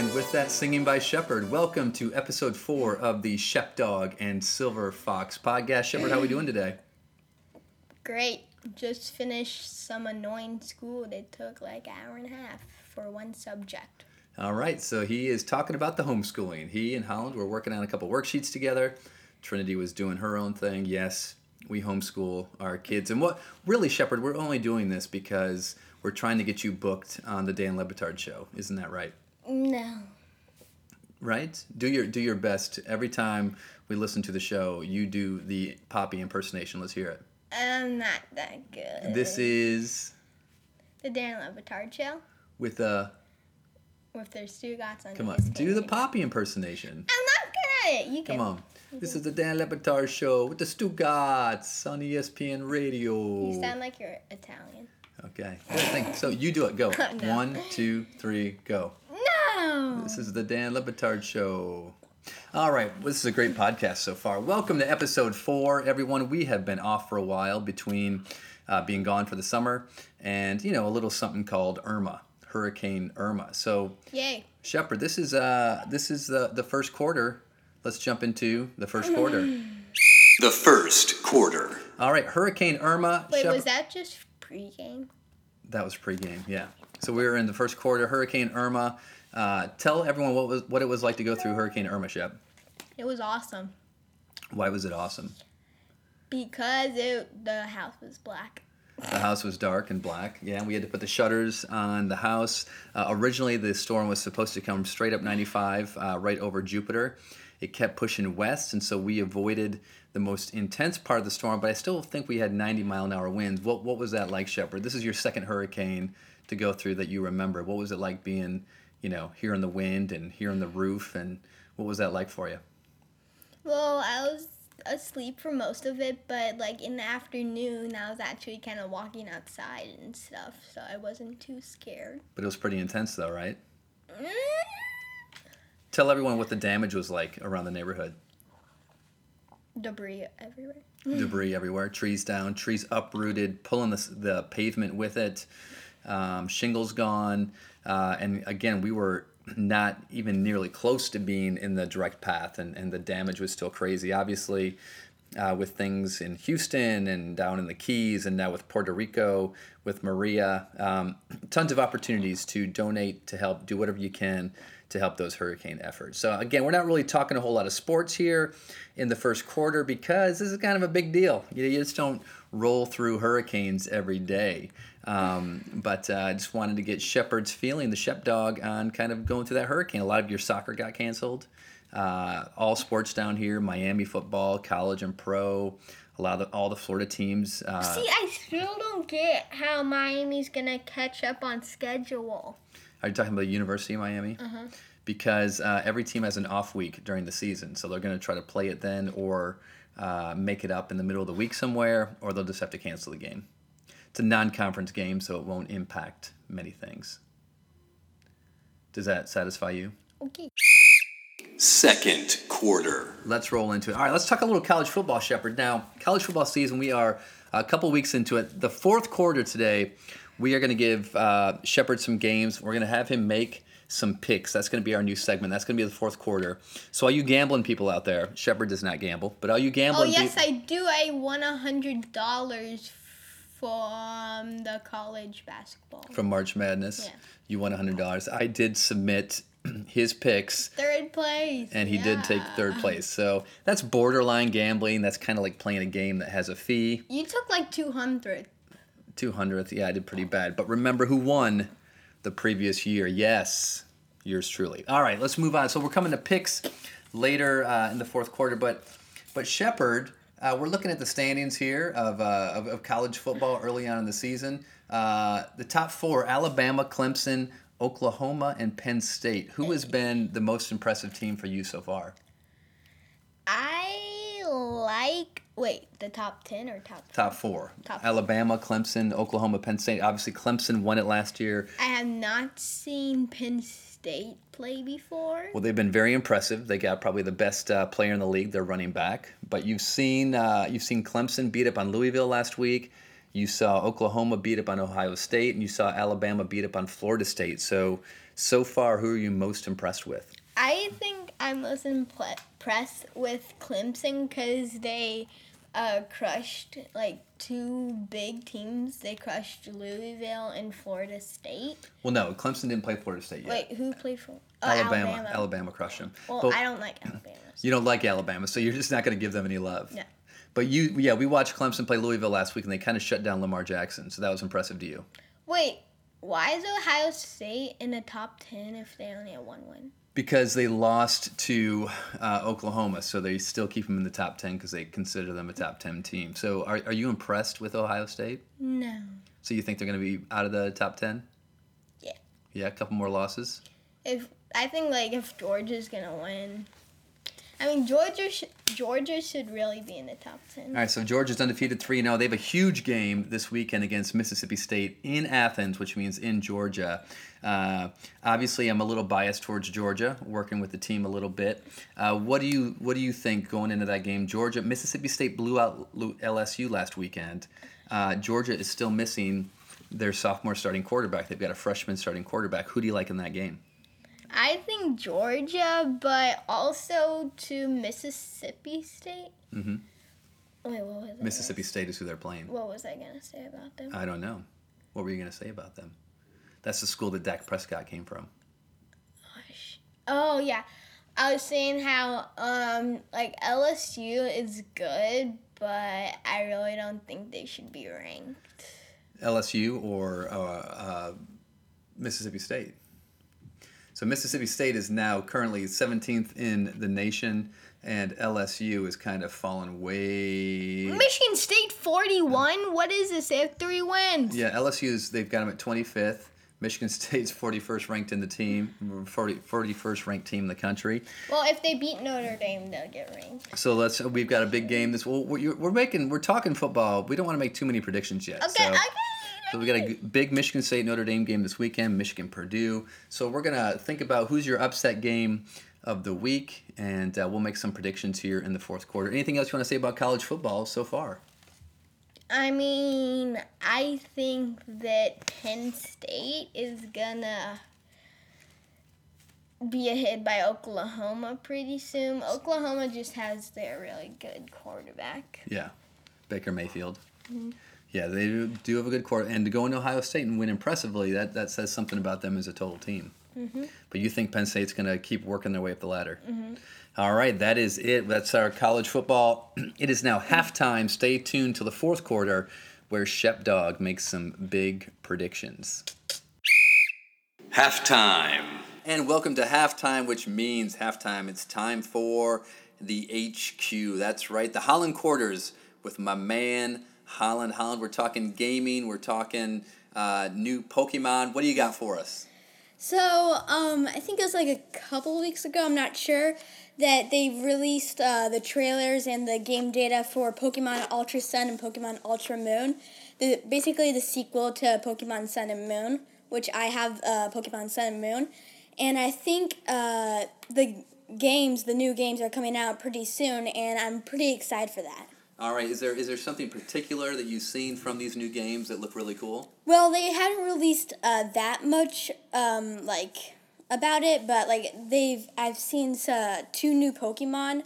And with that singing by Shepherd, welcome to episode four of the Shep Dog and Silverfox podcast. Shepherd, how are we doing today? Great. Just finished some annoying school that took like an hour and a half for one subject. All right, so he is talking about the homeschooling. He and Holland were working on a couple worksheets together. Trinity was doing her own thing. Yes, we homeschool our kids. And what really, Shepherd, we're only doing this because we're trying to get you booked on the Dan Le Batard show. Isn't that right? No. Right? Do your do your best every time we listen to the show. You do the Papi impersonation. Let's hear it. I'm not that good. This is the Dan Le Batard show with uh with their Stugotz on. Come on, do the Papi impersonation. I'm not good at it. You can. Come on. This is the Dan Le Batard show with the Stugotz on ESPN Radio. You sound like you're Italian. Okay. Good, thank- So you do it. Go. No. One, two, three, go. No. This is the Dan Le Batard show. All right, this is a great podcast so far. Welcome to episode four, everyone. We have been off for a while between uh, being gone for the summer and you know a little something called Irma, Hurricane Irma. So Yay. Shepherd, this is uh this is the the first quarter. Let's jump into the first quarter. The first quarter. All right, Hurricane Irma. Wait, Shepherd- was that just pregame? That was pregame, yeah. So we were in the first quarter. Hurricane Irma. Uh, tell everyone what was what it was like to go through Hurricane Irma, Shep. It was awesome Why was it awesome? because it the house was black. The house was dark and black. Yeah, we had to put the shutters on the house. Uh, originally, the storm was supposed to come straight up 95, uh, right over Jupiter. It kept pushing west, and so we avoided the most intense part of the storm. But I still think we had 90 mile an hour winds. What what was that like, Shepherd? This is your second hurricane to go through that you remember. What was it like being, you know, hearing the wind and hearing the roof, and what was that like for you? Well, I was asleep for most of it, but like in the afternoon, I was actually kind of walking outside and stuff, so I wasn't too scared. But it was pretty intense, though, right? Mm. Tell everyone what the damage was like around the neighborhood. Debris everywhere. debris everywhere, trees down, trees uprooted, pulling the, the pavement with it, um, shingles gone. Uh, and again, we were not even nearly close to being in the direct path, and, and the damage was still crazy. Obviously, uh, with things in Houston and down in the Keys, and now with Puerto Rico, with Maria, um, tons of opportunities to donate, to help, do whatever you can to help those hurricane efforts. So again, we're not really talking a whole lot of sports here in the first quarter because this is kind of a big deal. You, you just don't roll through hurricanes every day. Um, but uh, I just wanted to get Shepherd's feeling, the Shep dog, on kind of going through that hurricane. A lot of your soccer got canceled. Uh, all sports down here, Miami football, college and pro. A lot of the, all the Florida teams. Uh, See, I still don't get how Miami's gonna catch up on schedule. Are you talking about University of Miami? Because uh, every team has an off week during the season, so they're going to try to play it then, or uh, make it up in the middle of the week somewhere, or they'll just have to cancel the game. It's a non-conference game, so it won't impact many things. Does that satisfy you? Okay. Second quarter. Let's roll into it. All right, let's talk a little college football, Shepherd. Now, college football season, we are a couple weeks into it. The fourth quarter today, we are going to give uh, Shepherd some games. We're going to have him make some picks. That's going to be our new segment. That's going to be the fourth quarter. So, all you gambling people out there, Shepherd does not gamble, but all you gambling? Oh yes, peop- I do. I won a hundred dollars from the college basketball. from March Madness, Yeah. you won $100. I did submit his picks. Third place. and he did take third place. So that's borderline gambling. That's kind of like playing a game that has a fee. You took like two hundred. 200th. Yeah, I did pretty bad. But remember who won the previous year? Yes, yours truly. All right, let's move on. So we're coming to picks later uh, in the fourth quarter. But but Shepherd, uh, we're looking at the standings here of, uh, of, of college football early on in the season. Uh, the top four Alabama, Clemson, Oklahoma, and Penn State. Who has been the most impressive team for you so far? I like. Wait, the top ten or top? Top four. Top four. Alabama, Clemson, Oklahoma, Penn State. Obviously, Clemson won it last year. I have not seen Penn State play before. Well, they've been very impressive. They got probably the best uh, player in the league. They're running back. But you've seen uh, you've seen Clemson beat up on Louisville last week. You saw Oklahoma beat up on Ohio State, and you saw Alabama beat up on Florida State. So, so far, who are you most impressed with? I think I'm most impressed with Clemson because they uh, crushed like two big teams. They crushed Louisville and Florida State. Well, no, Clemson didn't play Florida State yet. Wait, who played for? Oh, Alabama, Alabama. crushed them. Well, But I don't like Alabama. you don't like Alabama, so you're just not going to give them any love. No. But you, yeah, we watched Clemson play Louisville last week, and they kind of shut down Lamar Jackson. So that was impressive to you. Wait, why is Ohio State in the top ten if they only have one win? Because they lost to uh, Oklahoma, so they still keep them in the top 10 because they consider them a top 10 team. So are, are you impressed with Ohio State? No. So you think they're going to be out of the top 10? Yeah. Yeah, a couple more losses? If I think like if Georgia's gonna win, I mean Georgia sh- Georgia should really be in the top ten. All right, so Georgia's undefeated 3 0. They have a huge game this weekend against Mississippi State in Athens, which means in Georgia. Uh, obviously, I'm a little biased towards Georgia, working with the team a little bit. Uh, what do you What do you think going into that game? Georgia, Mississippi State blew out LSU last weekend. Uh, Georgia is still missing their sophomore starting quarterback. They've got a freshman starting quarterback. Who do you like in that game? I think Georgia, but also to Mississippi State. Mm-hmm. Wait, what was Mississippi State is who they're playing. Gonna, what was I gonna say about them? I don't know. What were you going to say about them? That's the school that Dak Prescott came from. Gosh. Oh yeah, I was saying how um like LSU is good, but I really don't think they should be ranked. LSU or uh, uh, Mississippi State. So Mississippi State is now currently 17th in the nation, and LSU is kind of fallen way. Michigan State forty one. What is this? They have three wins. Yeah, LSU's they've got them at 25th. Michigan State's 41st ranked in the team, 40, 41st ranked team in the country. Well, if they beat Notre Dame, they'll get ranked. So let's. We've got a big game. This well, we're, we're making we're talking football. We don't want to make too many predictions yet. Okay, so. okay. So we got a big Michigan State Notre Dame game this weekend, Michigan Purdue. So we're gonna think about who's your upset game of the week, and uh, we'll make some predictions here in the fourth quarter. Anything else you want to say about college football so far? I mean, I think that Penn State is gonna be hit by Oklahoma pretty soon. Oklahoma just has their really good quarterback. Yeah, Baker Mayfield. Yeah, they do, do have a good quarter, and to go into Ohio State and win impressively, that that says something about them as a total team. Mm-hmm. But you think Penn State's going to keep working their way up the ladder? Mm-hmm. All right, that is it. That's our college football. It is now halftime. Stay tuned till the fourth quarter, where Shep Dog makes some big predictions. Halftime. And welcome to halftime, which means halftime. It's time for the HQ. That's right, the Holland Quarters with my man Holland. Holland, we're talking gaming. We're talking uh, new Pokemon. What do you got for us? So, um, I think it was like a couple weeks ago, I'm not sure, that they released uh, the trailers and the game data for Pokemon Ultra Sun and Pokemon Ultra Moon. The, basically, the sequel to Pokemon Sun and Moon, which I have uh, Pokemon Sun and Moon. And I think uh, the games, the new games, are coming out pretty soon, and I'm pretty excited for that. All right, is there is there something particular that you've seen from these new games that look really cool? Well, they hadn't released uh, that much, um, like about it, but like they've I've seen uh, two new Pokemon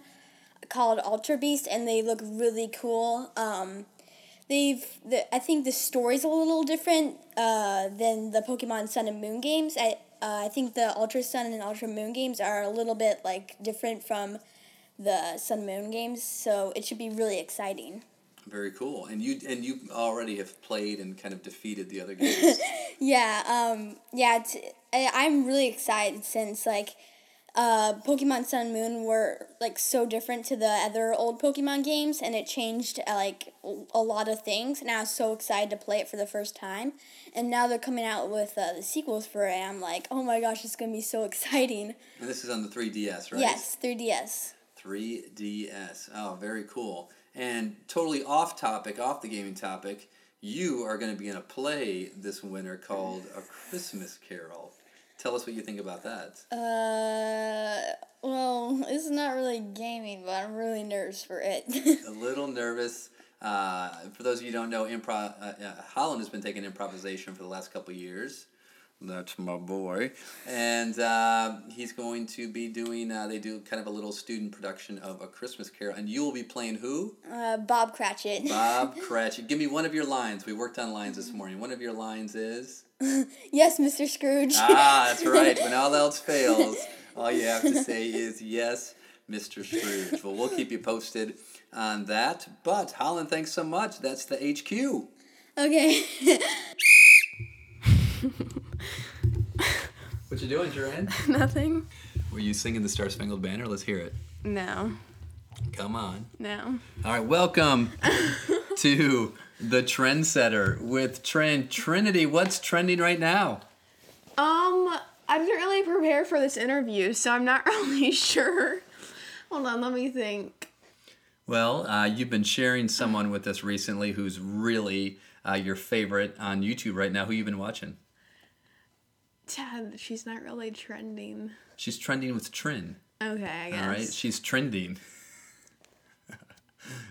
called Ultra Beast, and they look really cool. Um, they've the, I think the story's a little different uh, than the Pokemon Sun and Moon games. I uh, I think the Ultra Sun and Ultra Moon games are a little bit like different from the Sun Moon games, so it should be really exciting. Very cool. And you and you already have played and kind of defeated the other games. Yeah, um, yeah, it's, I, I'm really excited since like uh, Pokemon Sun Moon were like so different to the other old Pokemon games, and it changed uh, like a lot of things. And I was so excited to play it for the first time, and now they're coming out with uh, the sequels for it. I'm like, oh my gosh, it's gonna be so exciting. and this is on the 3DS, right? Yes, 3DS. 3DS. Oh, very cool. And totally off topic, off the gaming topic, you are going to be in a play this winter called A Christmas Carol. Tell us what you think about that. Uh, well, it's not really gaming, but I'm really nervous for it. a little nervous. Uh, for those of you who don't know, improv. Uh, uh, Holland has been taking improvisation for the last couple years. That's my boy, and uh, he's going to be doing. Uh, they do kind of a little student production of a Christmas Carol, and you will be playing who? Uh, Bob Cratchit. Bob Cratchit. Give me one of your lines. We worked on lines this morning. One of your lines is. yes, Mr. Scrooge. Ah, that's right. When all else fails, all you have to say is yes, Mr. Scrooge. Well, we'll keep you posted on that. But Holland, thanks so much. That's the HQ. okay. What you doing, Joanne? Nothing. Were you singing the Star Spangled Banner? Let's hear it. No. Come on. No. All right, welcome to the Trendsetter with Trend Trinity. What's trending right now? Um, I didn't really prepare for this interview, so I'm not really sure. Hold on, let me think. Well, uh, you've been sharing someone with us recently who's really uh, your favorite on YouTube right now. Who you been watching? Dad, she's not really trending. She's trending with Trin. Okay, I guess. All right, she's trending.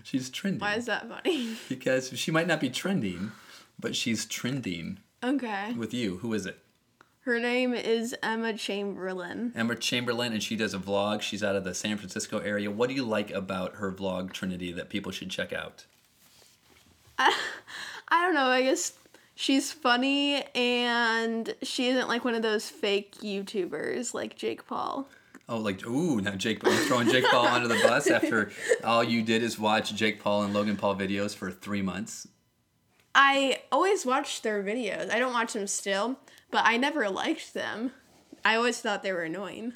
she's trending. Why is that funny? Because she might not be trending, but she's trending okay. with you. Who is it? Her name is Emma Chamberlain. Emma Chamberlain, and she does a vlog. She's out of the San Francisco area. What do you like about her vlog, Trinity, that people should check out? I don't know, I guess she's funny and she isn't like one of those fake YouTubers like Jake Paul. Oh, like ooh, now Jake, you're throwing Jake Paul under the bus after all you did is watch Jake Paul and Logan Paul videos for three months. I always watched their videos. I don't watch them still, but I never liked them. I always thought they were annoying.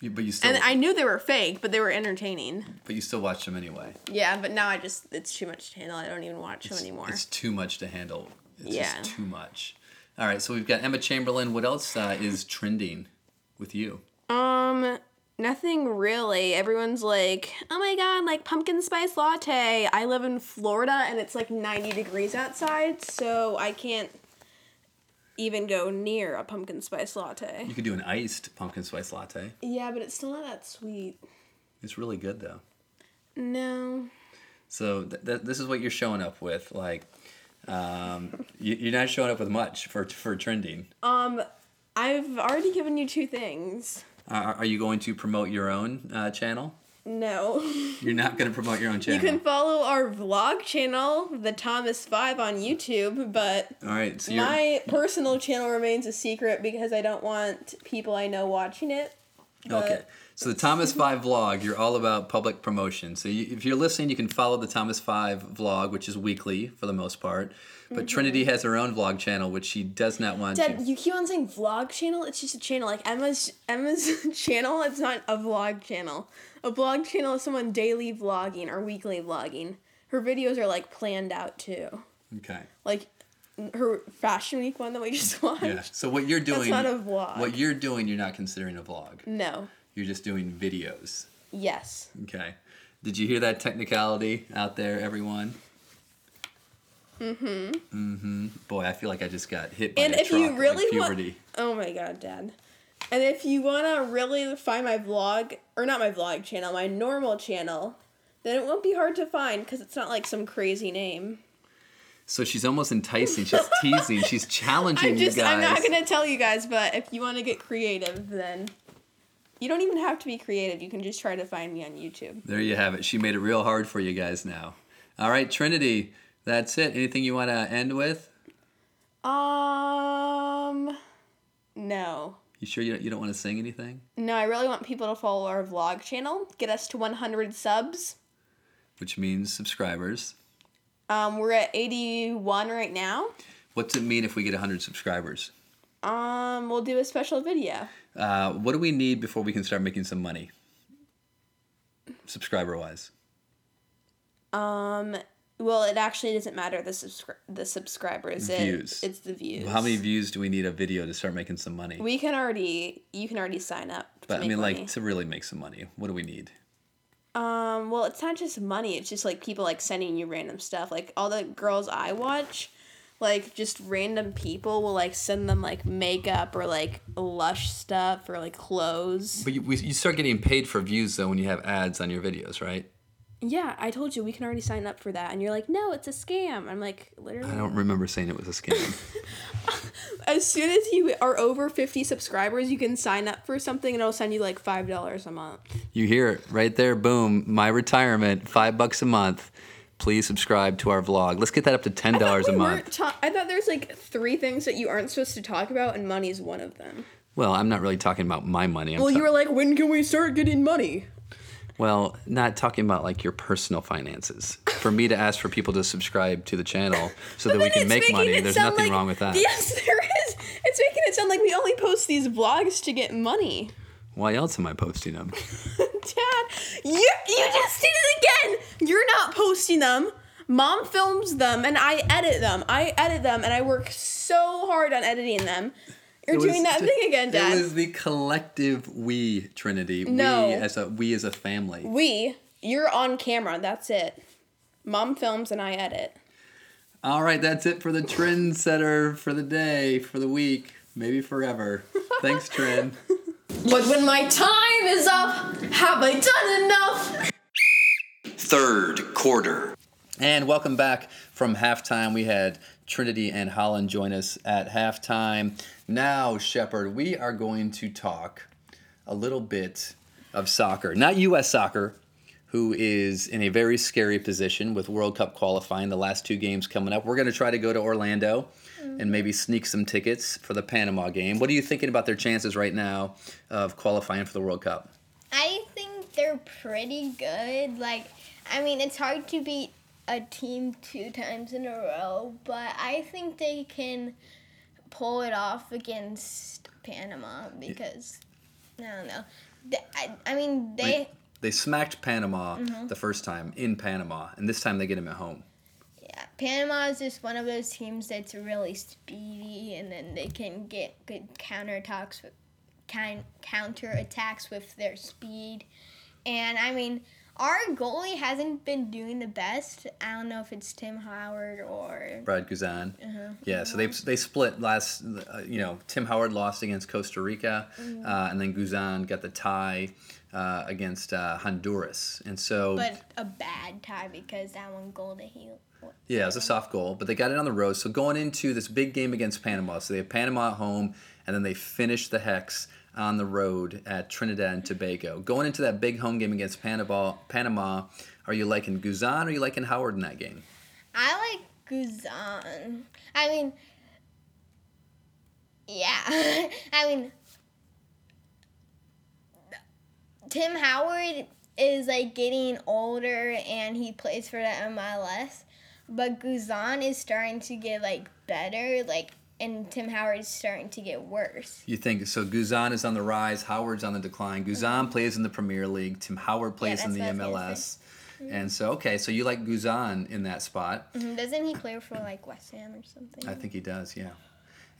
You, but you still, And I knew they were fake, but they were entertaining. but you still watch them anyway. Yeah, but now I just it's too much to handle. I don't even watch them anymore. It's too much to handle. It's Yeah. just too much. All right, so we've got Emma Chamberlain. What else uh, is trending with you? Um, nothing really. Everyone's like, "Oh my god, like pumpkin spice latte." I live in Florida and it's like 90 degrees outside, so I can't even go near a pumpkin spice latte. You could do an iced pumpkin spice latte. Yeah, but it's still not that sweet. It's really good though. No. So th- th- this is what you're showing up with. Like, um, you- you're not showing up with much for for trending. Um, I've already given you two things. Are, are you going to promote your own uh, channel? No. You're not going to promote your own channel. You can follow our vlog channel, the Thomas Five on YouTube, but All right. So my personal channel remains a secret because I don't want people I know watching it. Okay. So the Thomas Five vlog, you're all about public promotion. So you, if you're listening, you can follow the Thomas Five vlog, which is weekly for the most part. But mm-hmm. Trinity has her own vlog channel, which she does not want Dad, to. you keep on saying vlog channel. It's just a channel. Like Emma's Emma's channel. It's not a vlog channel. A vlog channel is someone daily vlogging or weekly vlogging. Her videos are like planned out too. Okay. Like her fashion week one that we just watched. Yeah. So what you're doing? That's not a vlog. What you're doing, you're not considering a vlog. No. You're just doing videos. Yes. Okay. Did you hear that technicality out there, everyone? Mm-hmm. Mm-hmm. Boy, I feel like I just got hit by And a if you truck, really like want- puberty. Oh my god, Dad. And if you wanna really find my vlog, or not my vlog channel, my normal channel, then it won't be hard to find because it's not like some crazy name. So she's almost enticing. She's teasing. She's challenging I'm just you guys. I'm not gonna tell you guys, but if you wanna get creative, then you don't even have to be creative. You can just try to find me on YouTube. There you have it. She made it real hard for you guys now. All right, Trinity. That's it. Anything you want to end with? Um no. You sure you don't, you don't want to sing anything? No, I really want people to follow our vlog channel. Get us to 100 subs. Which means subscribers. Um, we're at 81 right now. What's it mean if we get 100 subscribers? Um, we'll do a special video. Uh, what do we need before we can start making some money? Subscriber wise. Um, well, it actually doesn't matter the subscri- the subscribers. It- Views. it's the views. How many views do we need a video to start making some money? We can already. You can already sign up. To but I mean, money. like, to really make some money, what do we need? Um, well, it's not just money. It's just like people like sending you random stuff. Like all the girls I watch, like just random people will like send them like makeup or like lush stuff or like clothes. But you, we, you start getting paid for views, though, when you have ads on your videos, right? yeah, I told you we can already sign up for that. And you're like, no, it's a scam. I'm like, literally. I don't remember saying it was a scam. As soon as you are over 50 subscribers, you can sign up for something and it'll send you like $5 a month. you hear it right there. Boom. My retirement, five bucks a month. Please subscribe to our vlog. Let's get that up to ten dollars a we month. ta- I thought there's like three things that you aren't supposed to talk about, and money's one of them. Well, I'm not really talking about my money. I'm Well, ta- you were like, when can we start getting money? well, not talking about like your personal finances. For me to ask for people to subscribe to the channel so that we can make money, there's nothing like- wrong with that. Yes, there is. It's making it sound like we only post these vlogs to get money. Why else am I posting them? Dad, you you just did it again. You're not posting them. Mom films them and I edit them. I edit them and I work so hard on editing them. You're doing that ju- thing again, Dad. It was the collective we, Trinity. No. We as a we as a family. we, you're on camera. That's it. Mom films and I edit. All right, that's it for the trendsetter for the day, for the week, maybe forever. Thanks, Trend. But when my time is up, have I done enough? Third quarter. And welcome back from halftime. We had Trinity and Holland join us at halftime. Now, Shepherd, we are going to talk a little bit of soccer. Not U.S. soccer, who is in a very scary position with World Cup qualifying, the last two games coming up. We're going to try to go to Orlando and maybe sneak some tickets for the Panama game. What are you thinking about their chances right now of qualifying for the World Cup? I think they're pretty good. Like, I mean, it's hard to beat a team two times in a row, but I think they can pull it off against Panama because I don't know. They, I, I mean, they. They, they smacked Panama mm-hmm. the first time in Panama, and this time they get them at home. Panama is just one of those teams that's really speedy, and then they can get good counterattacks counter attacks with their speed. And I mean, our goalie hasn't been doing the best. I don't know if it's Tim Howard or Brad Guzan. Uh-huh. Yeah, so they they split last. Uh, you know, Tim Howard lost against Costa Rica, Mm-hmm. uh, and then Guzan got the tie uh, against uh, Honduras. And so but a bad tie because that one goal that he. yeah, it was a soft goal, but they got it on the road. So going into this big game against Panama, so they have Panama at home, and then they finish the Hex on the road at Trinidad and Tobago. Going into that big home game against Panama, Panama, are you liking Guzan or are you liking Howard in that game? I like Guzan. I mean, yeah. I mean, Tim Howard is like getting older and he plays for the MLS, but Guzan is starting to get like better, like, and Tim Howard is starting to get worse. You think so? Guzan is on the rise. Howard's on the decline. Guzan plays in the Premier League. Tim Howard plays in the that's what I was MLS. And so, okay, so you like Guzan in that spot? Mhm, Doesn't he play for like West Ham or something? I think he does, yeah.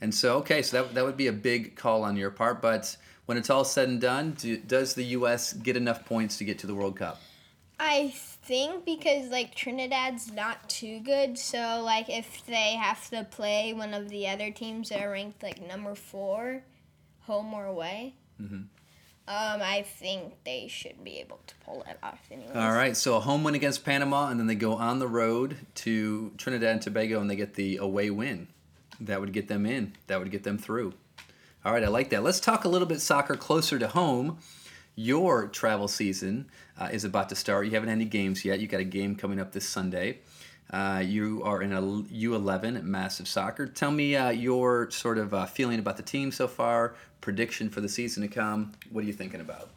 And so, okay, so that, that would be a big call on your part. But when it's all said and done, do, does the U.S. get enough points to get to the World Cup? I think because like Trinidad's not too good, so like if they have to play one of the other teams that are ranked like number four, home or away, Mhm. um, I think they should be able to pull it off. Anyways. All right, so a home win against Panama, and then they go on the road to Trinidad and Tobago, and they get the away win. That would get them in. That would get them through. All right, I like that. Let's talk a little bit soccer closer to home. Your travel season uh, is about to start. You haven't had any games yet. You got a game coming up this Sunday. Uh, you are in a U11 at Massive Soccer. Tell me uh, your sort of uh, feeling about the team so far, prediction for the season to come. What are you thinking about?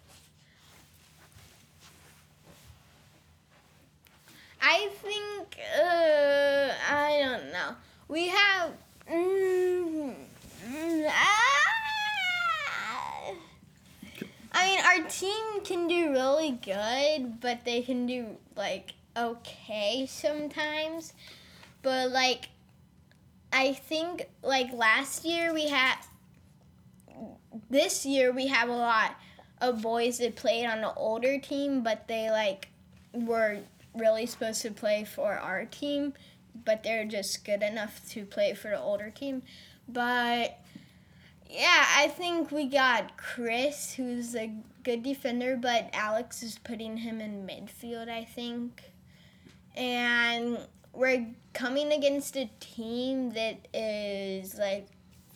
I think uh, I don't know. We have. Mm, mm, ah! I mean, our team can do really good, but they can do like okay sometimes. But like, I think like last year we had. This year we have a lot of boys that played on the older team, but they like were really supposed to play for our team, but they're just good enough to play for the older team. But Yeah, I think we got Chris, who's a good defender, but Alex is putting him in midfield, I think. And we're coming against a team that is like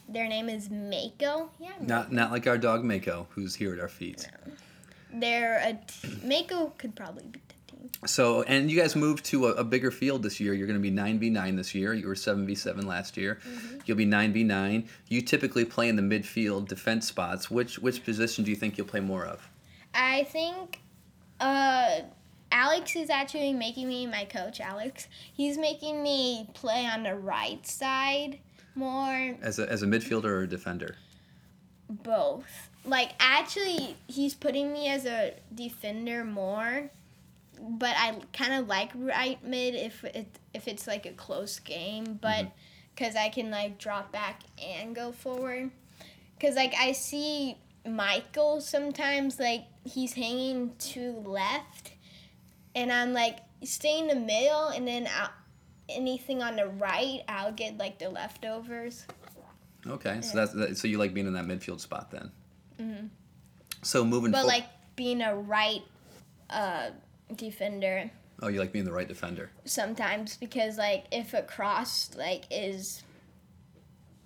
their name is Mako. Yeah. Not not like our dog Mako, who's here at our feet. They're a t- Mako could probably team. So, and you guys moved to a, a bigger field this year. You're going to be 9v9 this year. You were 7v7 last year. You'll be 9v9. You typically play in the midfield defense spots. Which which position do you think you'll play more of? I think uh, Alex is actually making me, my coach Alex, he's making me play on the right side more, As a, as a midfielder or a defender? both. Like, actually, he's putting me as a defender more, but I kind of like right mid if it if it's like a close game, but because I can like drop back and go forward. Because like I see Michael sometimes like he's hanging to left, and I'm like stay in the middle, and then I'll, anything on the right, I'll get like the leftovers. Okay, so that's that, so you like being in that midfield spot then. So moving. But fo- like being a right uh, defender oh, you like being the right defender. sometimes because like if a cross like is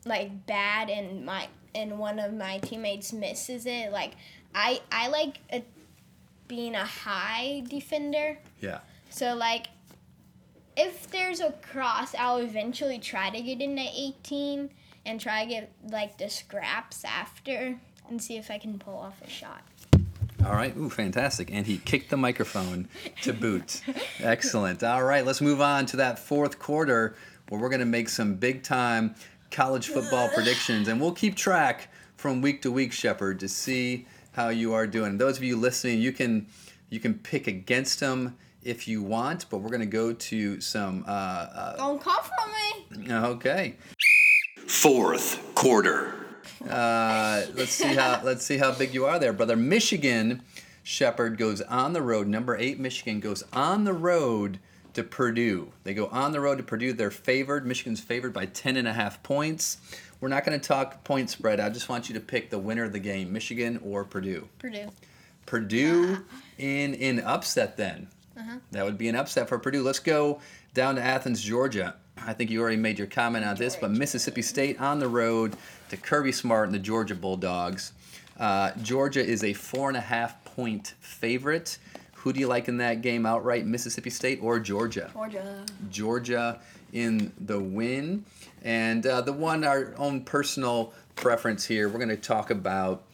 like bad and my and one of my teammates misses it, like I I like a, being a high defender. Yeah. So like if there's a cross, I'll eventually try to get into 18 and try to get like the scraps after and see if I can pull off a shot. All right. Ooh, fantastic. And he kicked the microphone to boot. Excellent. All right, let's move on to that fourth quarter where we're going to make some big time college football predictions. And we'll keep track from week to week, Shepherd, to see how you are doing. Those of you listening, you can you can pick against them if you want, but we're going to go to some. Uh, uh, Don't come for me. okay. Fourth quarter. Uh, let's see how let's see how big you are there, brother. Michigan Shepherd goes on the road. Number eight Michigan goes on the road to Purdue. They go on the road to Purdue. They're favored. Michigan's favored by ten and a half points. We're not going to talk point spread. I just want you to pick the winner of the game, Michigan or Purdue. Purdue. Purdue in in upset then. That would be an upset for Purdue. Let's go down to Athens, Georgia. I think you already made your comment on this, but Mississippi State on the road to Kirby Smart and the Georgia Bulldogs. Uh, Georgia is a four and a half point favorite. Who do you like in that game outright, Mississippi State or Georgia? Georgia. Georgia in the win. And uh, the one, our own personal preference here, we're going to talk about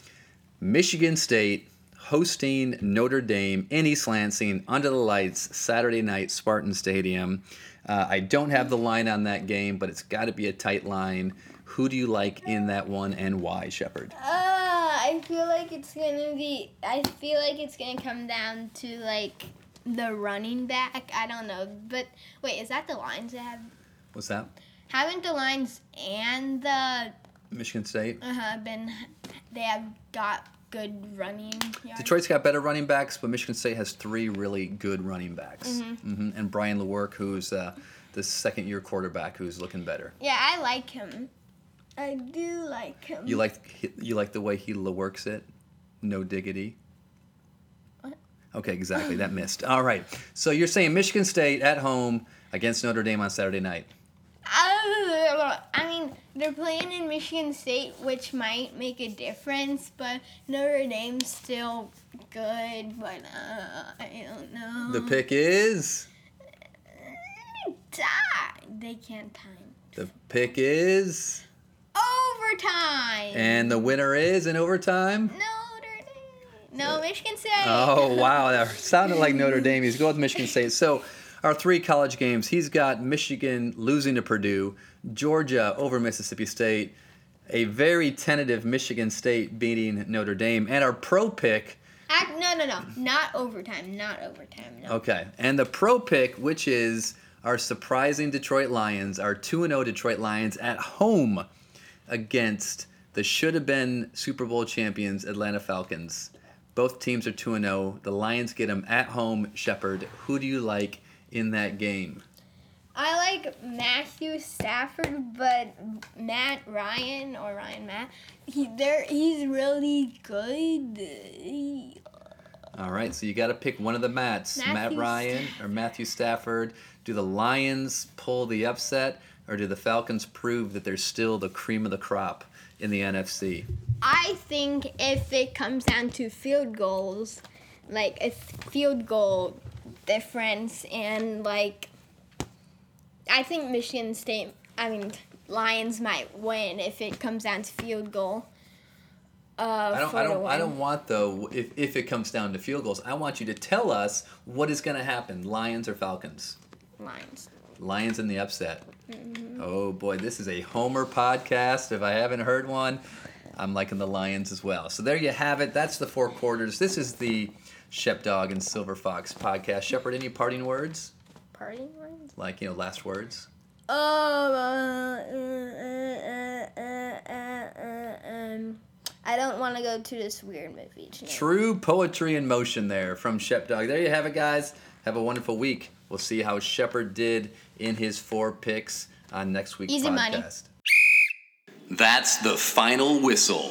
Michigan State hosting Notre Dame in East Lansing under the lights Saturday night, Spartan Stadium. Uh, I don't have the line on that game, but it's got to be a tight line. Who do you like in that one and why, Shepherd? Uh, I feel like it's gonna be. I feel like it's gonna come down to like the running back. I don't know, but wait, is that the lines that have? What's that? Haven't the lines and the Michigan State. uh huh been? They have got good running yards. Detroit's got better running backs, but Michigan State has three really good running backs. hmm And Brian Lewerke, who's uh, the second year quarterback, who's looking better. Yeah, I like him. I do like him. You like you like the way he works it, no diggity. What? Okay, exactly. That missed. All right. So you're saying Michigan State at home against Notre Dame on Saturday night. I mean, they're playing in Michigan State, which might make a difference, but Notre Dame's still good, but uh, I don't know. The pick is. They can't time. the pick is, Overtime. and the winner is in overtime. Notre Dame. No, Michigan State. Oh wow, that sounded like Notre Dame. He's going with Michigan State. So our three college games, he's got Michigan losing to Purdue, Georgia over Mississippi State, a very tentative Michigan State beating Notre Dame, and our pro pick. Act, no, no, no. Not overtime. Not overtime. No. Okay, and the pro pick, which is our surprising Detroit Lions, our 2 0 Detroit Lions at home against the should have been Super Bowl champions Atlanta Falcons. Both teams are 2 0. The Lions get them at home. Shepherd, who do you like in that game? I like Matthew Stafford, but Matt Ryan or Ryan Matt he there he's really good. He- All right, so you got to pick one of the Matt Matthew Ryan or Matthew Stafford. Do the Lions pull the upset, or do the Falcons prove that they're still the cream of the crop in the NFC? I think if it comes down to field goals, like a field goal difference, and like, I think Michigan State, I mean, Lions might win if it comes down to field goal. Uh, I don't, I don't, I don't want though. If, if it comes down to field goals, I want you to tell us what is going to happen: Lions or Falcons? Lions. Lions in the upset. Mm-hmm. Oh boy, this is a Homer podcast. If I haven't heard one, I'm liking the Lions as well. So there you have it. That's the four quarters. This is the Shep Dog and Silverfox podcast. Shepherd, any parting words? Party lines? Like you know, last words. Oh, uh, uh, uh, um, I don't want to go to this weird movie tonight. True poetry in motion there from Shep Dog. There you have it, guys. Have a wonderful week. We'll see how Shepherd did in his four picks on next week's Easy podcast. money. That's the final whistle.